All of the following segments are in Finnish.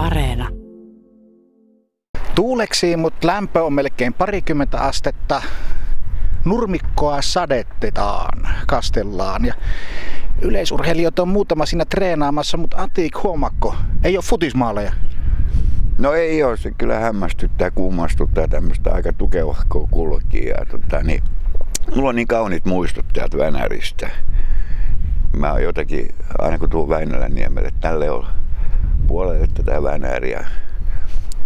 Areena. Tuuleksi, mutta lämpö on melkein parikymmentä astetta. Nurmikkoa sadettetaan, kastellaan. Ja yleisurheilijat on muutama siinä treenaamassa, mutta Atik huomakko, ei ole futismaaleja. No ei ole, se kyllä hämmästyttää, kummastuttaa tämmöistä aika tukevahkoa kulkijaa. Tota, niin, mulla on niin kaunit muistot täältä Vänäristä. Mä oon jotenkin, aina kun tuun Väinölän niemelle, tälle on puolelle tätä Vänäriä,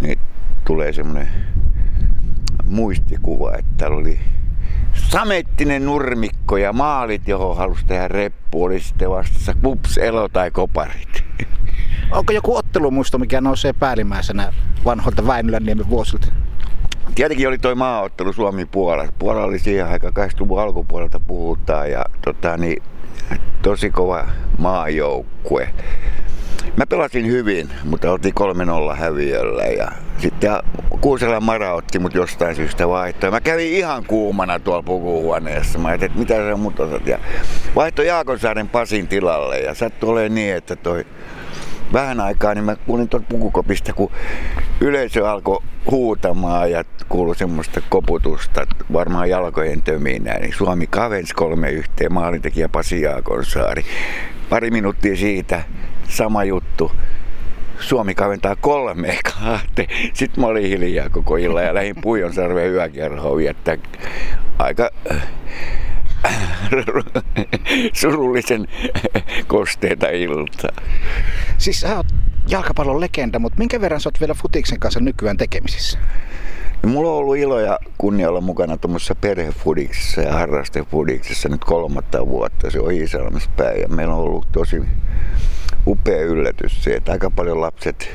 niin tulee semmoinen muistikuva, että täällä oli samettinen nurmikko ja maalit, johon halusi tehdä reppu, oli sitten vastassa kups, elo tai koparit. Onko joku ottelumuisto, mikä nousee päällimmäisenä vanhoilta Väinölänniemen vuosilta? Tietenkin oli toi maaottelu Suomi-Puola. Puola oli siihen aikaan 80-luvun alkupuolelta puhutaan ja tota, niin, tosi kova maajoukkue. Mä pelasin hyvin, mutta oltiin 3-0 häviöllä ja sitten Kuusela Mara otti mut jostain syystä vaihtoa. Mä kävin ihan kuumana tuolla pukuhuoneessa. Mä ajattelin, että mitä sä mut osat. Ja vaihto Jaakonsaaren Pasin tilalle ja sattui olemaan niin, että toi vähän aikaa, niin mä kuulin tuolta pukukopista, kun yleisö alkoi huutamaan ja kuului semmoista koputusta, varmaan jalkojen töminää, niin Suomi kavensi kolme yhteen, maalintekijä Pasi Jaakonsaari. Pari minuuttia siitä, sama juttu. Suomi kaventaa kolme kahte. Sitten mä olin hiljaa koko illan ja lähdin Puijonsarven yökerhoon viettää aika surullisen kosteita iltaa. Siis sä oot jalkapallon legenda, mutta minkä verran sä oot vielä futiksen kanssa nykyään tekemisissä? Ja mulla on ollut ilo ja kunnia olla mukana tuommoisessa perhefudiksessa ja harrastefudiksessa nyt kolmatta vuotta. Se on Iisalmissa päin ja meillä on ollut tosi upea yllätys se, että aika paljon lapset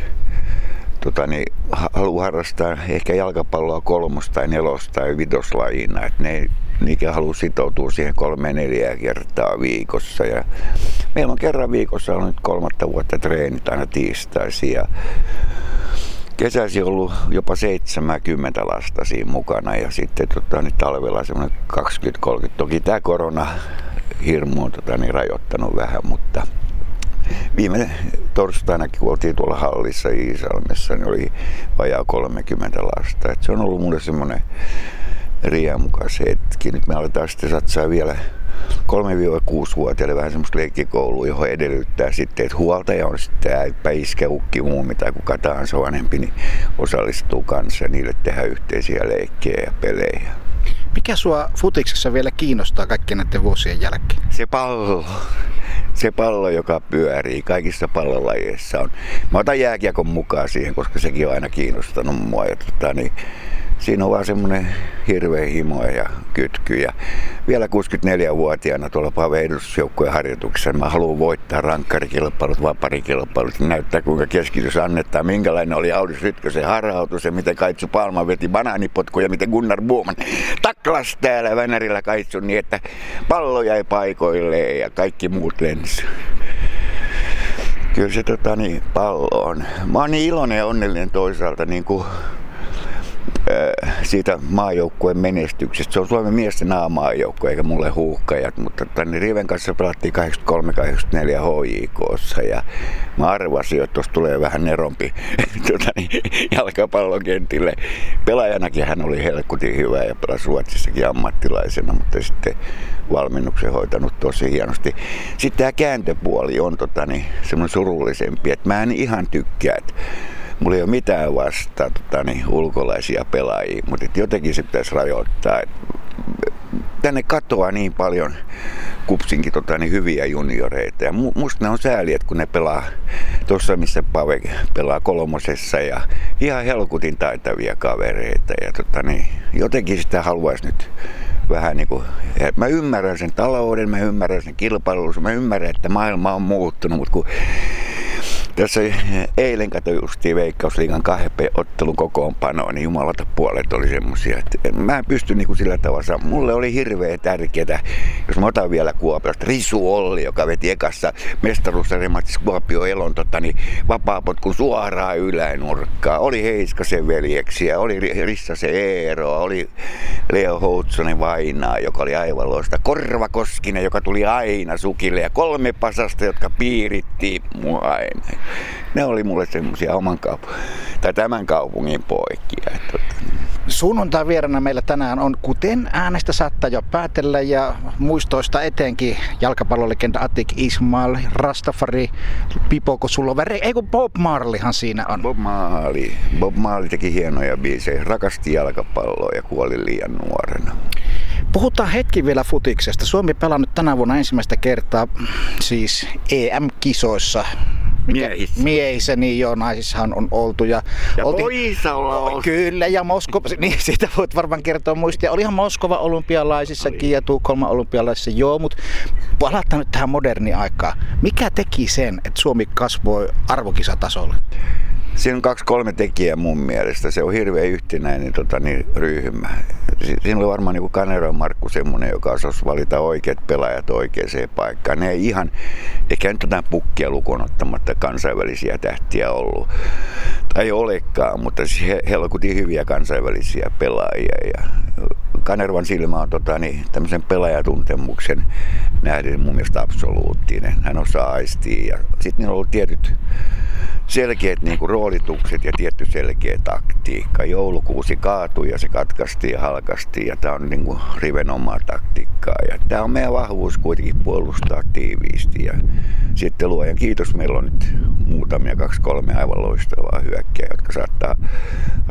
tota, niin, haluaa harrastaa ehkä jalkapalloa kolmos- tai nelos- tai vitoslajina. Että ne niinkään halua sitoutua siihen kolme neljä kertaa viikossa. Ja meillä on kerran viikossa on nyt kolmatta vuotta treenit aina tiistaisin. Ja kesäsi ollut jopa 70 lasta siinä mukana ja sitten tota, niin talvella semmoinen 20-30. Toki tämä korona hirmu on tota, niin rajoittanut vähän, mutta viime torstainakin, kun oltiin tuolla hallissa Iisalmessa, niin oli vajaa 30 lasta. Et se on ollut mulle semmoinen riemukas hetki. Nyt me aletaan sitten satsaa vielä 3-6-vuotiaille vähän semmoista leikkikoulua, johon edellyttää sitten, että huoltaja on sitten äippä, iskä, ukki, muumi tai kuka tahansa vanhempi, niin osallistuu kanssa ja niille tehdä yhteisiä leikkejä ja pelejä. Mikä sua futiksessa vielä kiinnostaa kaikkien näiden vuosien jälkeen? Se pallo. Se pallo, joka pyörii kaikissa pallolajeissa on. Mä otan jääkiekon mukaan siihen, koska sekin on aina kiinnostanut mua. Ja tota, niin siinä on vaan semmoinen hirveä himo ja kytky. Ja vielä 64-vuotiaana tuolla Pave edustusjoukkueen harjoituksessa mä haluan voittaa rankkarikilpailut, vaparikilpailut. Näyttää kuinka keskitys annetaan, minkälainen oli Audis Rytkösen harhautus ja miten Kaitsu Palma veti banaanipotkuja, ja miten Gunnar Buuman taklas täällä Vänärillä Kaitsun niin, että pallo jäi paikoilleen ja kaikki muut lensi kyllä se tota, niin, pallo on. Mä oon niin iloinen ja onnellinen toisaalta niin kuin siitä maajoukkueen menestyksestä. Se on Suomen miesten A-maajoukkue eikä mulle huuhkajat, mutta tänne Riven kanssa pelattiin 83-84 HJKssa ja mä arvasin, että tuossa tulee vähän nerompi tuota, niin, jalkapallokentille. Pelaajanakin hän oli helkutin hyvä ja pelasi Ruotsissakin ammattilaisena, mutta sitten valmennuksen hoitanut tosi hienosti. Sitten tämä kääntöpuoli on tota, niin, semmoinen surullisempi, että mä en ihan tykkää, että mulla ei ole mitään vastaa tota, niin, ulkolaisia pelaajia, mutta jotenkin se pitäisi rajoittaa. Tänne katoaa niin paljon kupsinkin tota, niin hyviä junioreita. Ja musta ne on sääli, että kun ne pelaa tuossa, missä Pave pelaa kolmosessa ja ihan helkutin taitavia kavereita. Ja tota, niin, jotenkin sitä haluaisi nyt vähän niin kuin, mä ymmärrän sen talouden, mä ymmärrän sen kilpailun, mä ymmärrän, että maailma on muuttunut, mutta kun tässä eilen katsoin justiin Veikkausliigan kahden ottelun kokoonpanoa, niin jumalata puolet oli semmosia, mä en pysty niin kuin sillä tavalla. Mulle oli hirveän tärkeää, jos mä otan vielä Kuopiosta, Risu Olli, joka veti ekassa mestaruussarjamatissa Kuopio Elon tota, niin vapaapotkun suoraan ylänurkkaa. Oli Heiskasen veljeksiä, oli Rissasen Eeroa, oli Leo Houtsonen Vainaa, joka oli aivan loista. Korva Koskinen, joka tuli aina sukille ja kolme pasasta, jotka piiritti mua aina. Ne oli mulle semmoisia oman kaupungin, tai tämän kaupungin poikia. Että, tota, niin. Sunnuntai vierana meillä tänään on, kuten äänestä saattaa jo päätellä ja muistoista etenkin jalkapallolegenda Atik Ismail, Rastafari, Pipo Kosuloveri, ei kun Bob Marleyhan siinä on. Bob Marley. Bob Marley teki hienoja biisejä, rakasti jalkapalloa ja kuoli liian nuorena. Puhutaan hetki vielä futiksesta. Suomi pelannut tänä vuonna ensimmäistä kertaa siis EM-kisoissa Miehissä. Miehissä, niin joo, naisissahan on oltu. Ja, ja oltiin, pojissa ollaan. Kyllä, ja Moskova, niin siitä voit varmaan kertoa muistia. Olihan Moskova olympialaisissakin Oli. ja Tukholma olympialaisissa, joo, mutta palataan nyt tähän moderni aikaan. Mikä teki sen, että Suomi kasvoi arvokisatasolle? Siinä on kaksi-kolme tekijää mun mielestä. Se on hirveän yhtenäinen tota, niin, ryhmä. Siinä oli varmaan niin Kaneron Markku semmoinen, joka osasi valita oikeat pelaajat oikeaan paikkaan. Ne ei ihan, eikä nyt jotain pukkia lukunottamatta kansainvälisiä tähtiä ollut. Tai olekaan, mutta he, helkutin hyviä kansainvälisiä pelaajia. Ja Kanervan silmä on tota, niin, tämmöisen pelaajatuntemuksen nähden mun mielestä absoluuttinen. Hän osaa aistia. Ja sitten niillä on ollut tietyt selkeät niin kuin, roolitukset ja tietty selkeä taktiikka. Joulukuusi kaatui ja se katkaistiin ja halkastiin ja tämä on niin kuin, riven omaa taktiikkaa. Ja tämä on meidän vahvuus kuitenkin puolustaa tiiviisti. Ja sitten luojan kiitos, meillä on nyt muutamia, kaksi, kolme aivan loistavaa hyökkäjä, jotka saattaa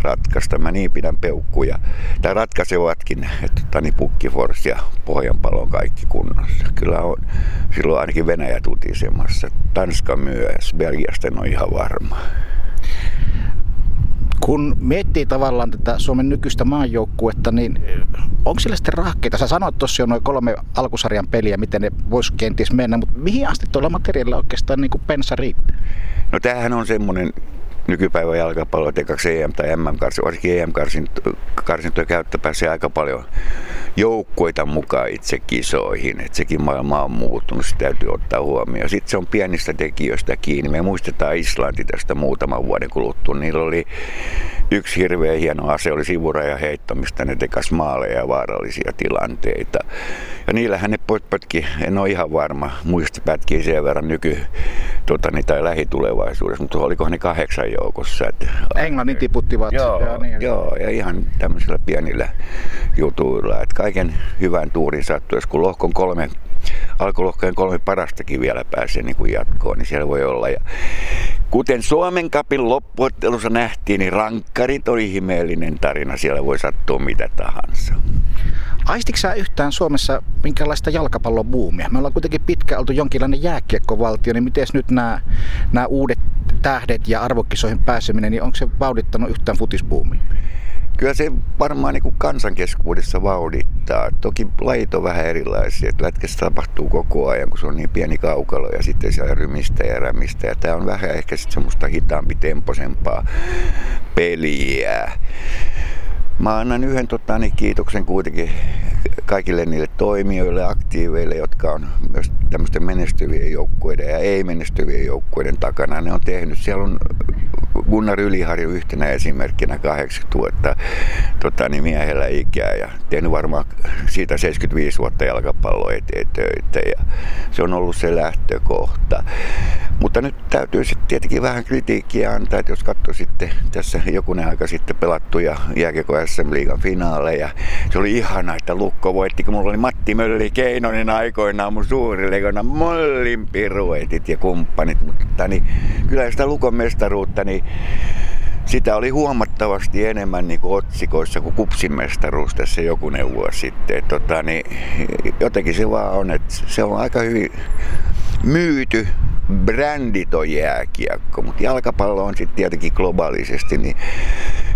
ratkaista. Mä niin pidän peukkuja. Tai ratkaisevatkin, että Tani Pukkifors ja Pohjanpalo on kaikki kunnossa. Kyllä on silloin ainakin Venäjä tutisemassa. Tanska myös, Belgiasta on ihan varma. Kun miettii tavallaan tätä Suomen nykyistä maanjoukkuetta, niin onko sillä sitten rahkeita? Sä sanoit tuossa jo noin kolme alkusarjan peliä, miten ne voisi kenties mennä, mutta mihin asti tuolla materiaalilla oikeastaan niin pensa riittää? No tämähän on semmoinen nykypäivän jalkapallo, että kaksi EM- tai MM-karsintoja, varsinkin EM-karsintoja käyttää pääsee aika paljon joukkueita mukaan itse kisoihin. Että sekin maailma on muuttunut, se täytyy ottaa huomioon. Sitten se on pienistä tekijöistä kiinni. Me muistetaan Islanti tästä muutaman vuoden kuluttua. Niillä oli yksi hirveän hieno ase, oli sivuraja heittomista. Ne tekas maaleja ja vaarallisia tilanteita. Ja niillähän ne potki, en ole ihan varma, muistipätkiä sen verran nyky tota, niin, tai lähitulevaisuudessa, mutta oliko ne kahdeksan joukossa. Että, Englannin tiputtivat. Joo, ja, niin, joo, ja ihan tämmöisillä pienillä jutuilla. Että kaiken hyvän tuurin sattuessa, kun lohkon kolme alkulohkojen kolme parastakin vielä pääsee niin kuin jatkoon, niin siellä voi olla. Ja kuten Suomen kapin loppuottelussa nähtiin, niin rankkarit oli ihmeellinen tarina. Siellä voi sattua mitä tahansa. Aistitko sä yhtään Suomessa minkälaista jalkapallobuumia? Me ollaan kuitenkin pitkä oltu jonkinlainen jääkiekkovaltio, niin miten nyt nämä, nämä uudet tähdet ja arvokisoihin pääseminen, niin onko se vauhdittanut yhtään futisbuumia? Kyllä se varmaan niin kansankeskuudessa vauhdittaa. Toki lajit on vähän erilaisia. Että lätkässä tapahtuu koko ajan, kun se on niin pieni kaukalo ja sitten se rymistä ja rämistä. Ja tämä on vähän ehkä sitten semmoista hitaampi, temposempaa peliä. Mä annan yhden tota, niin kiitoksen kuitenkin kaikille niille toimijoille, aktiiveille, jotka on myös tämmöisten menestyvien joukkueiden ja ei-menestyvien joukkueiden takana. Ne on tehnyt, siellä on Gunnar Yliharju yhtenä esimerkkinä 80 vuotta tota, niin miehellä ikää ja tehnyt varmaan siitä 75 vuotta jalkapalloa eteen töitä ja se on ollut se lähtökohta. Mutta nyt täytyy sitten tietenkin vähän kritiikkiä antaa, että jos katsoo sitten tässä jokunen aika sitten pelattuja jääkiekko SM-liigan finaaleja. Se oli ihana, että Lukko voitti, kun mulla oli Matti Mölli Keinonen aikoinaan mun suuri legona Mollin piruetit ja kumppanit. Mutta niin, kyllä sitä Lukon mestaruutta, niin sitä oli huomattavasti enemmän niin kuin otsikoissa kuin kupsin mestaruus tässä jokunen vuosi sitten. Tota, niin, jotenkin se vaan on, että se on aika hyvin myyty brändit on jääkiekko, mutta jalkapallo on sitten tietenkin globaalisesti, niin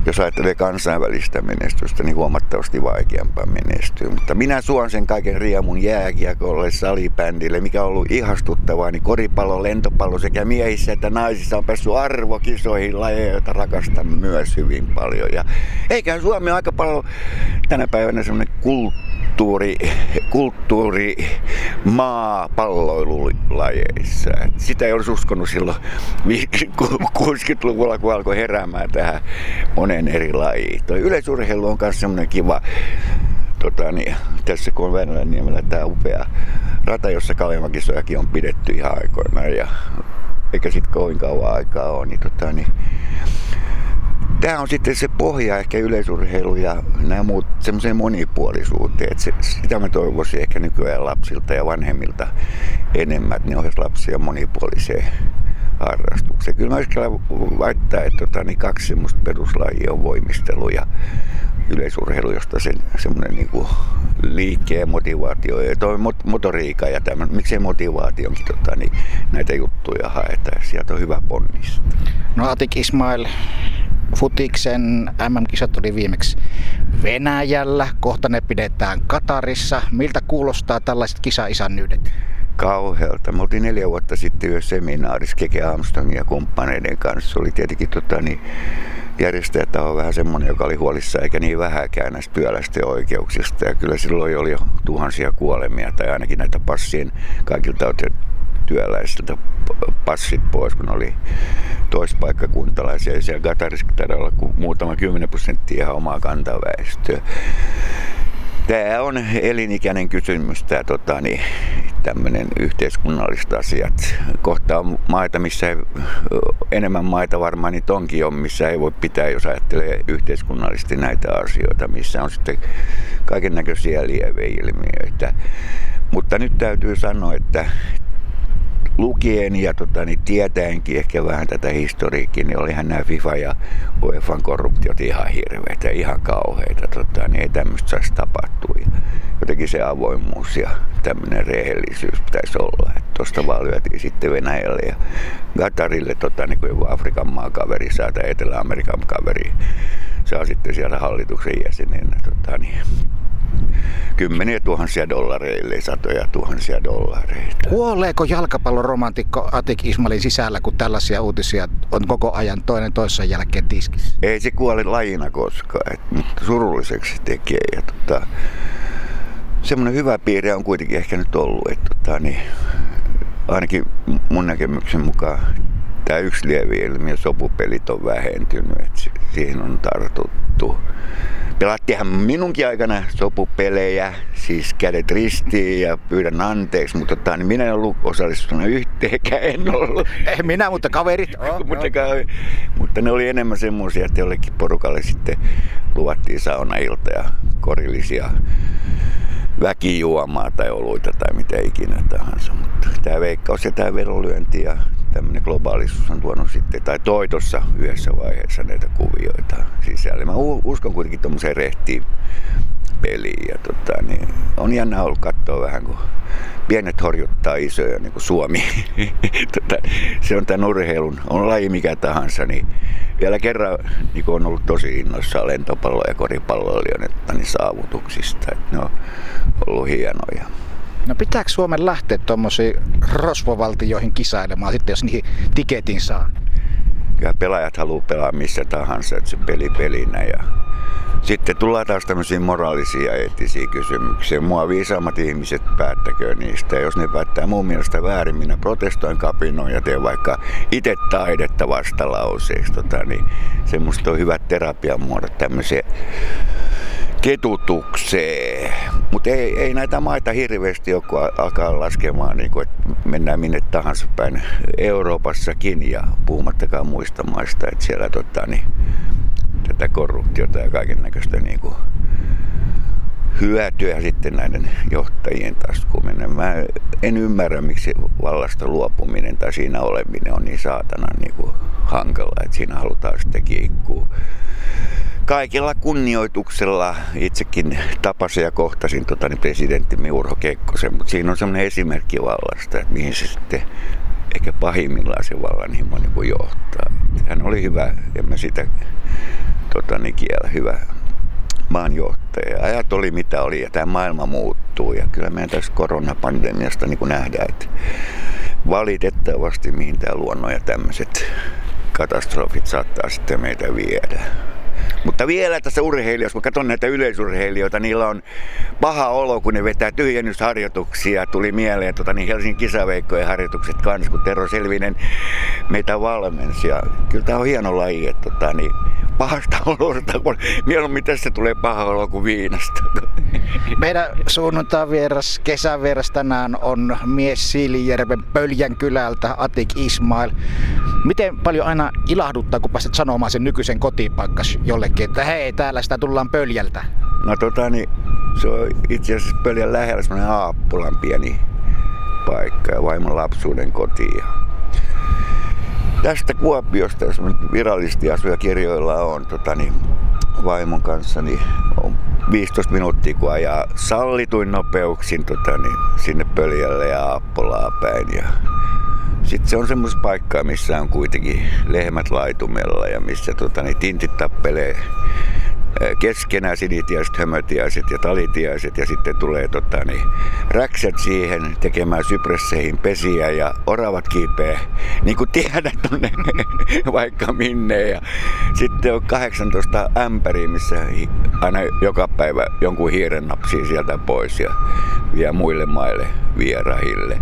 jos ajattelee kansainvälistä menestystä, niin huomattavasti vaikeampaa menestyä. Mutta minä suon sen kaiken riemun jääkiekolle, salibändille, mikä on ollut ihastuttavaa, niin koripallo, lentopallo sekä miehissä että naisissa on päässyt arvokisoihin lajeja, joita rakastan myös hyvin paljon. Ja eikä Suomi aika paljon tänä päivänä semmoinen kulttuuri, kulttuuri maa palloilulajeissa. Sitä ei olisi uskonut silloin 60-luvulla, kun alkoi heräämään tähän monen eri lajiin. Yleisurheilu on myös semmoinen kiva, tota, niin, tässä kun on Värnäniemellä tämä upea rata, jossa Kalemakisojakin on pidetty ihan aikoinaan. Ja eikä sitten kovin kauan aikaa ole, niin, tota, niin Tämä on sitten se pohja ehkä yleisurheilu ja nämä muut semmoiseen monipuolisuuteen. Että se, sitä mä toivoisin ehkä nykyään lapsilta ja vanhemmilta enemmän, että ne ohjaisi lapsia monipuoliseen harrastukseen. Kyllä mä väittää, että tota, niin kaksi semmoista peruslajia on voimistelu ja yleisurheilu, josta se, semmoinen niin kuin liikkeen motivaatio ja toi mot, motoriikka ja tämmöinen, miksei motivaationkin tota, niin näitä juttuja haetaan. Sieltä on hyvä ponnista. No Atik Ismail, Futiksen MM-kisat oli viimeksi Venäjällä, kohta ne pidetään Katarissa. Miltä kuulostaa tällaiset kisa-isännyydet? kauhealta. Me oltiin neljä vuotta sitten yhdessä seminaarissa Keke Armstrongin ja kumppaneiden kanssa. Oli tietenkin tota, niin, on vähän semmoinen, joka oli huolissa eikä niin vähäkään näistä työläisten oikeuksista. Ja kyllä silloin oli jo tuhansia kuolemia tai ainakin näitä passien kaikilta työläisiltä passit pois, kun oli toispaikkakuntalaisia. Ja siellä Katarissa olla muutama kymmenen prosenttia ihan omaa kantaväestöä. Tämä on elinikäinen kysymys, tämä tota, niin, tämmöinen yhteiskunnalliset asiat. Kohta on maita, missä ei, enemmän maita varmaan niin onkin on, missä ei voi pitää, jos ajattelee yhteiskunnallisesti näitä asioita, missä on sitten kaiken näköisiä lieveilmiöitä. Mutta nyt täytyy sanoa, että lukien ja tota, niin tietäenkin ehkä vähän tätä historiikkiä, niin olihan nämä FIFA ja UEFan korruptiot ihan hirveitä, ihan kauheita. Tota, niin ei tämmöistä saisi tapahtua. Ja jotenkin se avoimuus ja tämmöinen rehellisyys pitäisi olla. Tuosta vaan lyötiin sitten Venäjälle ja Gatarille, tota, niin kuin Afrikan maakaveri saa tai Etelä-Amerikan kaveri saa sitten sieltä hallituksen jäsenenä. Tota, niin kymmeniä tuhansia dollareille, satoja tuhansia dollareita. Kuoleeko jalkapallon romantikko Atik Ismailin sisällä, kun tällaisia uutisia on koko ajan toinen toisen jälkeen tiskissä? Ei se kuole lajina koskaan, mutta surulliseksi tekee. Ja tota, semmoinen hyvä piirre on kuitenkin ehkä nyt ollut, että tota, niin, ainakin mun näkemyksen mukaan tämä yksi lievi ilmiö, sopupelit on vähentynyt, että siihen on tartuttu Pelattiinhan minunkin aikana sopupelejä, siis kädet ristiin ja pyydän anteeksi, mutta tota, niin minä en ollut osallistunut yhteenkään, en ollut. Ei minä, mutta kaverit. Oh, mutta, kaveri, mutta ne oli enemmän semmoisia, että jollekin porukalle sitten luvattiin saunailta ja korillisia väkijuomaa tai oluita tai mitä ikinä tahansa. Mutta tämä veikkaus ja tämä verolyönti ja tämmöinen globaalisuus on tuonut sitten, tai toi tuossa yhdessä vaiheessa näitä kuvioita sisälle. Mä uskon kuitenkin tuommoiseen rehtiin peliin. Ja tota, niin on jännä ollut katsoa vähän, kun pienet horjuttaa isoja, niin kuin Suomi. tota, se on tämän urheilun, on laji mikä tahansa, niin vielä kerran niin on ollut tosi innoissaan lentopallo- ja koripalloilijoiden niin saavutuksista. Että ne on ollut hienoja. No pitääkö Suomen lähteä tuommoisiin rosvovaltioihin kisailemaan sitten, jos niihin tiketin saa? Kyllä pelaajat haluaa pelaa missä tahansa, että se peli pelinä ja sitten tullaan taas tämmöisiä moraalisia ja eettisiä kysymyksiä. Mua viisaammat ihmiset päättäkö niistä. Ja jos ne päättää mun mielestä väärin, minä protestoin, kapinoin ja teen vaikka itse taidetta vastalauseeksi. Tota, niin semmoista on hyvät terapiamuodot tämmöisiä ketutukseen. Mutta ei, ei näitä maita hirveästi joku alkaa laskemaan, niin kuin, että mennään minne tahansa päin Euroopassakin ja puhumattakaan muista maista, että siellä tota, niin, tätä korruptiota ja kaiken näköistä niin hyötyä sitten näiden johtajien taskuun mennä. Mä en ymmärrä, miksi vallasta luopuminen tai siinä oleminen on niin saatana niin kuin hankala, että siinä halutaan sitten kiikkua kaikilla kunnioituksella itsekin tapasin ja kohtasin tota, niin presidentti Urho Kekkosen, mutta siinä on semmoinen esimerkki vallasta, että mihin se sitten ehkä pahimmillaan se vallanhimo niin johtaa. Hän oli hyvä, en mä sitä tota, niin kiellä, hyvä maanjohtaja. Ajat oli mitä oli ja tämä maailma muuttuu ja kyllä meidän tässä koronapandemiasta niin nähdään, että valitettavasti mihin tämä luonnon ja tämmöiset katastrofit saattaa sitten meitä viedä. Mutta vielä tässä urheilijoissa, kun katson näitä yleisurheilijoita, niillä on paha olo, kun ne vetää tyhjennysharjoituksia. Tuli mieleen tota, niin Helsingin kisaveikkojen harjoitukset kanssa, kun Tero Selvinen meitä valmensi. Ja kyllä tämä on hieno laji, että tota, niin pahasta olosta, kun mieluummin tästä tulee paha olo kuin viinasta. Meidän sunnuntai vieras, kesän vieras tänään on mies Siilijärven Pöljän kylältä, Atik Ismail. Miten paljon aina ilahduttaa, kun pääset sanomaan sen nykyisen kotipaikkas jollekin, että hei, täällä sitä tullaan Pöljältä? No tota niin, se on itse asiassa Pöljän lähellä semmoinen Aappulan pieni paikka ja vaimon lapsuuden kotiin. Tästä Kuopiosta, jos virallisesti kirjoilla on tota, niin, vaimon kanssa, niin on 15 minuuttia kun ajaa sallituin nopeuksin tota, niin, sinne Pöljälle ja Aappolaa päin. Ja sitten se on semmoista paikkaa, missä on kuitenkin lehmät laitumella ja missä tota, niin, tintit tappelee keskenään sinitiaiset, hömötiaiset ja talitiaiset ja sitten tulee tota, niin, räkset siihen tekemään sypresseihin pesiä ja oravat kiipeä, niin kuin tiedät tonne vaikka minne. Ja sitten on 18 ämpäriä, missä aina joka päivä jonkun hiiren napsii sieltä pois ja vie muille maille vierahille.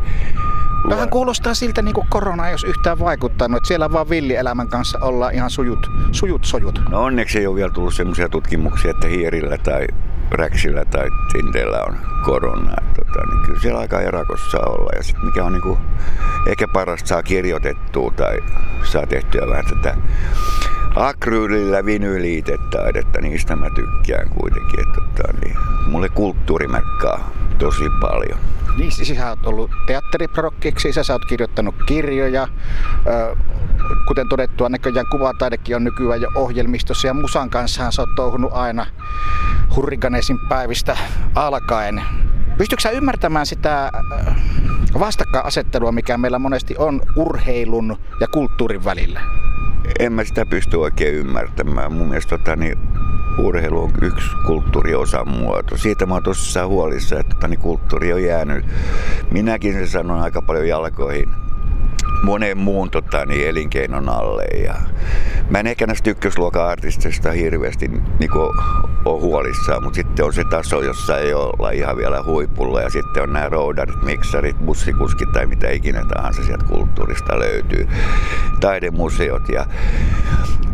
Vähän kuulostaa siltä, niin kuin korona ei olisi yhtään vaikuttanut, että siellä vaan villielämän kanssa ollaan ihan sujut, sujut sojut. No onneksi ei ole vielä tullut sellaisia tutkimuksia, että hiirillä tai räksillä tai tinteillä on korona. Tota, niin kyllä siellä aika erakossa olla. Ja sitten mikä on niin kuin, ehkä parasta saa kirjoitettua tai saa tehtyä vähän tätä akryylillä vinyyliitetaidetta, niistä mä tykkään kuitenkin. Että, tota, niin, mulle kulttuuri tosi paljon. Niin, siis sä oot ollut teatteriprokkiksi, sä, sä oot kirjoittanut kirjoja. Kuten todettua, näköjään kuvataidekin on nykyään jo ohjelmistossa ja Musan kanssa sä oot touhunut aina Hurriganesin päivistä alkaen. Pystytkö sä ymmärtämään sitä vastakkainasettelua, mikä meillä monesti on urheilun ja kulttuurin välillä? En mä sitä pysty oikein ymmärtämään. Mun mielestä tota, niin urheilu on yksi kulttuuriosan muoto. Siitä mä oon tosissaan huolissa, että tota, niin kulttuuri on jäänyt. Minäkin se sanon aika paljon jalkoihin monen muun tota, niin, elinkeinon alle. Ja mä en ehkä näistä ykkösluokan artistista hirveästi niin ole huolissaan, mutta sitten on se taso, jossa ei olla ihan vielä huipulla. Ja sitten on nämä roudarit, miksarit, bussikuskit tai mitä ikinä tahansa sieltä kulttuurista löytyy. Taidemuseot ja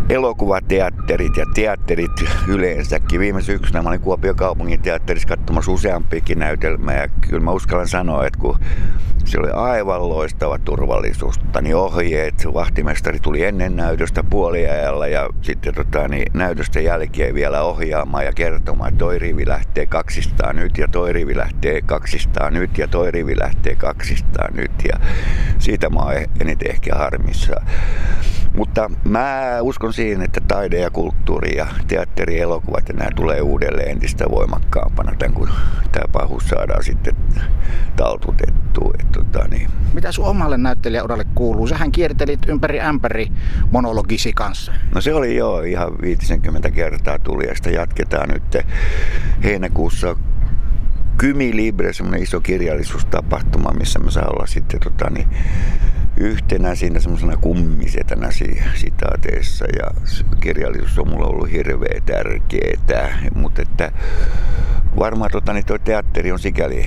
elokuvateatterit ja teatterit yleensäkin. Viime syksynä mä olin Kuopion kaupungin teatterissa katsomassa useampiakin näytelmää ja kyllä mä uskallan sanoa, että kun se oli aivan loistava turvallisuus. Niin ohjeet, vahtimestari tuli ennen näytöstä puoliajalla ja sitten tota, niin näytösten jälkeen vielä ohjaamaan ja kertomaan, että toi rivi lähtee kaksistaan nyt ja toi rivi lähtee kaksistaan nyt ja toi rivi lähtee kaksistaan nyt. Ja siitä mä oon eniten ehkä harmissaan. Mutta mä uskon siihen, että taide ja kulttuuri ja teatteri, elokuvat ja nämä tulee uudelleen entistä voimakkaampana, tämän kun tämä pahuus saadaan sitten taltutettua. Tota, niin. Mitä sun omalle näyttelijäuralle kuuluu? Sähän kiertelit ympäri ämpäri monologisi kanssa. No se oli jo ihan 50 kertaa tuli ja sitä jatketaan nyt heinäkuussa Kymi Libre, semmoinen iso kirjallisuustapahtuma, missä mä saan olla sitten tota, niin, yhtenä siinä semmoisena kummisetänä sitaateissa ja kirjallisuus on mulla ollut hirveä tärkeetä, mutta että varmaan tota, niin toi teatteri on sikäli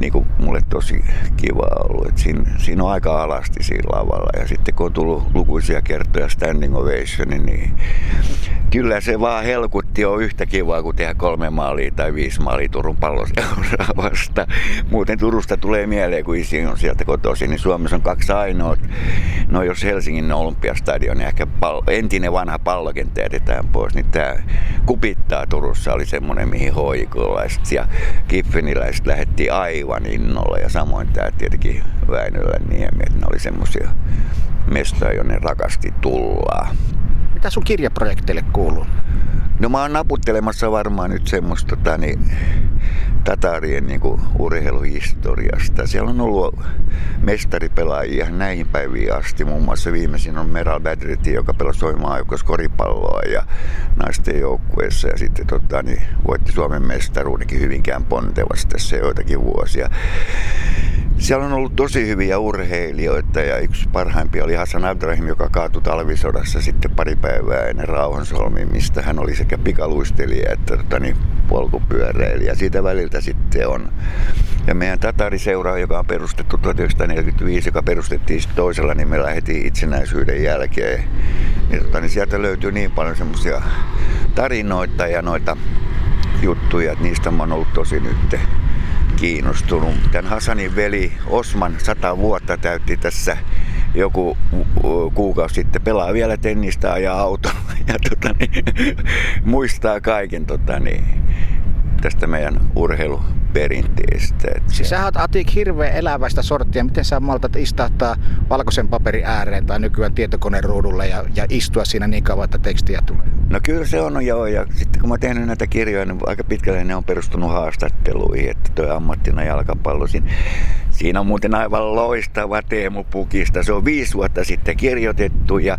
niin kuin mulle tosi kiva ollut. Et siinä, siinä on aika alasti siinä lavalla. Ja sitten kun on tullut lukuisia kertoja standing ovation, niin kyllä se vaan helkutti on yhtä kivaa kuin tehdä kolme maalia tai viisi maalia Turun palloseuraa vasta. Muuten Turusta tulee mieleen, kun isi on sieltä kotoisin, niin Suomessa on kaksi ainoa. No jos Helsingin olympiastadion niin ehkä pallo, entinen vanha pallokenttä jätetään pois, niin tämä kupittaa Turussa oli semmoinen, mihin hoikolaiset ja kiffeniläiset lähettiin aivan aivan innolla. Ja samoin tämä tietenkin Väinölän niemi, että ne oli semmoisia mestoja, jonne rakasti tullaa. Mitä sun kirjaprojekteille kuuluu? No mä oon naputtelemassa varmaan nyt semmoista tota, niin, Tatarien niin kuin, urheiluhistoriasta. Siellä on ollut mestaripelaajia näihin päiviin asti. Muun muassa viimeisin on Meral Badriti, joka pelasi soimaan koripalloa ja naisten joukkueessa. Ja sitten tota, niin, voitti Suomen mestaruudenkin hyvinkään pontevasti tässä joitakin vuosia. Siellä on ollut tosi hyviä urheilijoita ja yksi parhaimpia oli Hassan Abdrahim, joka kaatui talvisodassa sitten pari päivää ennen mistä Hän oli sekä pikaluistelija että tota, niin, polkupyöräilijä. Siitä väliltä sitten on. Ja meidän Tatariseura, joka on perustettu 1945, joka perustettiin toisella nimellä heti itsenäisyyden jälkeen Niin, tota, niin sieltä löytyy niin paljon semmoisia tarinoita ja noita juttuja, että niistä mä oon ollut tosi nyt kiinnostunut. Tämän Hasanin veli Osman 100 vuotta täytti tässä joku kuukausi sitten pelaa vielä tennistä ja auto ja tota, niin, muistaa kaiken tota, niin, tästä meidän urheiluperinteestä. Siis sä oot Atik hirveän eläväistä sorttia. Miten sä maltat istahtaa valkoisen paperin ääreen tai nykyään tietokoneen ruudulle ja, ja istua siinä niin kauan, että tekstiä tulee? No kyllä se on joo. Ja sitten kun mä oon tehnyt näitä kirjoja, niin aika pitkälle ne on perustunut haastatteluihin. Että toi ammattina jalkapallo. Siinä on muuten aivan loistava Teemu Pukista. Se on viisi vuotta sitten kirjoitettu ja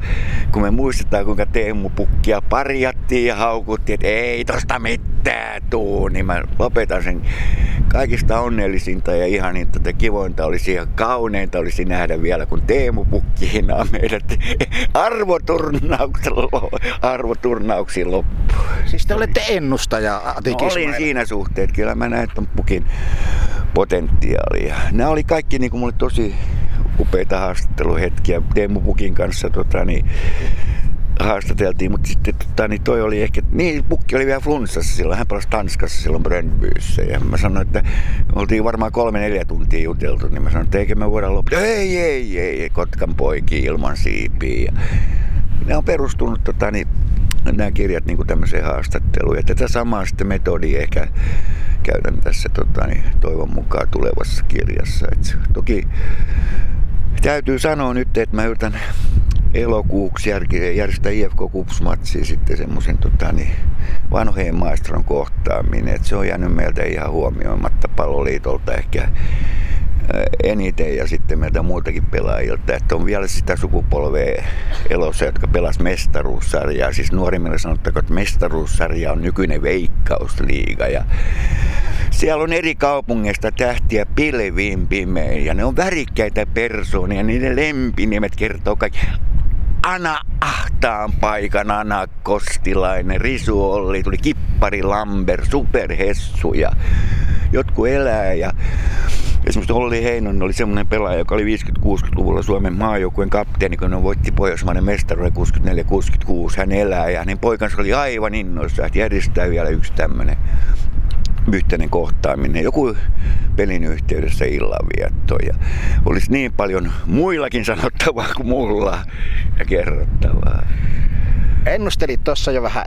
kun me muistetaan kuinka Teemu Pukkia parjattiin ja haukuttiin, että ei tosta mitään tuu, niin mä lopetan sen kaikista onnellisinta ja ihaninta että kivointa olisi ja kauneinta olisi nähdä vielä, kun Teemu Pukki hinaa meidät arvoturnauksiin loppuun. Siis te olette ennustaja, no, Olin siinä suhteet, kyllä mä näen ton Pukin potentiaalia. Nämä oli kaikki niin kuin mulle tosi upeita haastatteluhetkiä Teemu Pukin kanssa. Tota, niin, haastateltiin, mutta sitten tota, niin toi oli ehkä, niin Pukki oli vielä flunssassa silloin, hän palasi Tanskassa silloin Brönnbyssä ja mä sanoin, että me oltiin varmaan kolme neljä tuntia juteltu, niin mä sanoin, että eikö me voida lopettaa, ei, ei, ei, Kotkan poiki ilman siipiä. Ja ne on perustunut tota, niin, nämä kirjat niin tämmöiseen haastatteluun ja tätä samaa sitten metodia ehkä käytän tässä tota, niin, toivon mukaan tulevassa kirjassa. Et toki täytyy sanoa nyt, että mä yritän elokuuksi järjestää IFK Kupsmatsi sitten semmoisen tota, niin, vanhojen maestron kohtaaminen. Et se on jäänyt meiltä ihan huomioimatta palloliitolta ehkä eniten ja sitten meiltä muiltakin pelaajilta, että on vielä sitä sukupolvea elossa, jotka pelas mestaruussarjaa. Siis nuorimmille sanottakoon, että mestaruussarja on nykyinen veikkausliiga ja siellä on eri kaupungeista tähtiä pilviin pimein ja ne on värikkäitä persoonia, niiden lempinimet kertoo kaikki. Ana Ahtaan paikan Ana Kostilainen, Risu Olli, tuli Kippari Lamber, Superhessu ja jotkut elää ja Esimerkiksi Olli Heinonen oli semmoinen pelaaja, joka oli 50-60-luvulla Suomen maajoukkueen kapteeni, kun ne voitti Pohjoismainen mestaruuden 64-66. Hän elää ja hänen poikansa oli aivan innoissa, että järjestää vielä yksi tämmöinen yhteinen kohtaaminen, joku pelin yhteydessä illanvietto. Ja olisi niin paljon muillakin sanottavaa kuin mulla ja kerrottavaa. Ennustelit tuossa jo vähän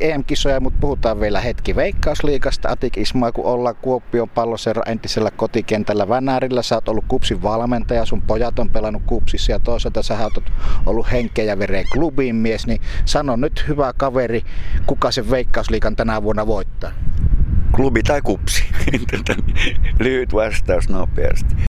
EM-kisoja, mutta puhutaan vielä hetki Veikkausliikasta. Atik Ismaa, kun ollaan Kuopion palloseuran entisellä kotikentällä Vänärillä. Sä oot ollut Kupsin valmentaja, sun pojat on pelannut Kupsissa ja toisaalta sä oot ollut henkeä ja vereen klubin mies. Niin sano nyt hyvä kaveri, kuka sen Veikkausliikan tänä vuonna voittaa? Klubi tai kupsi? Lyhyt vastaus nopeasti.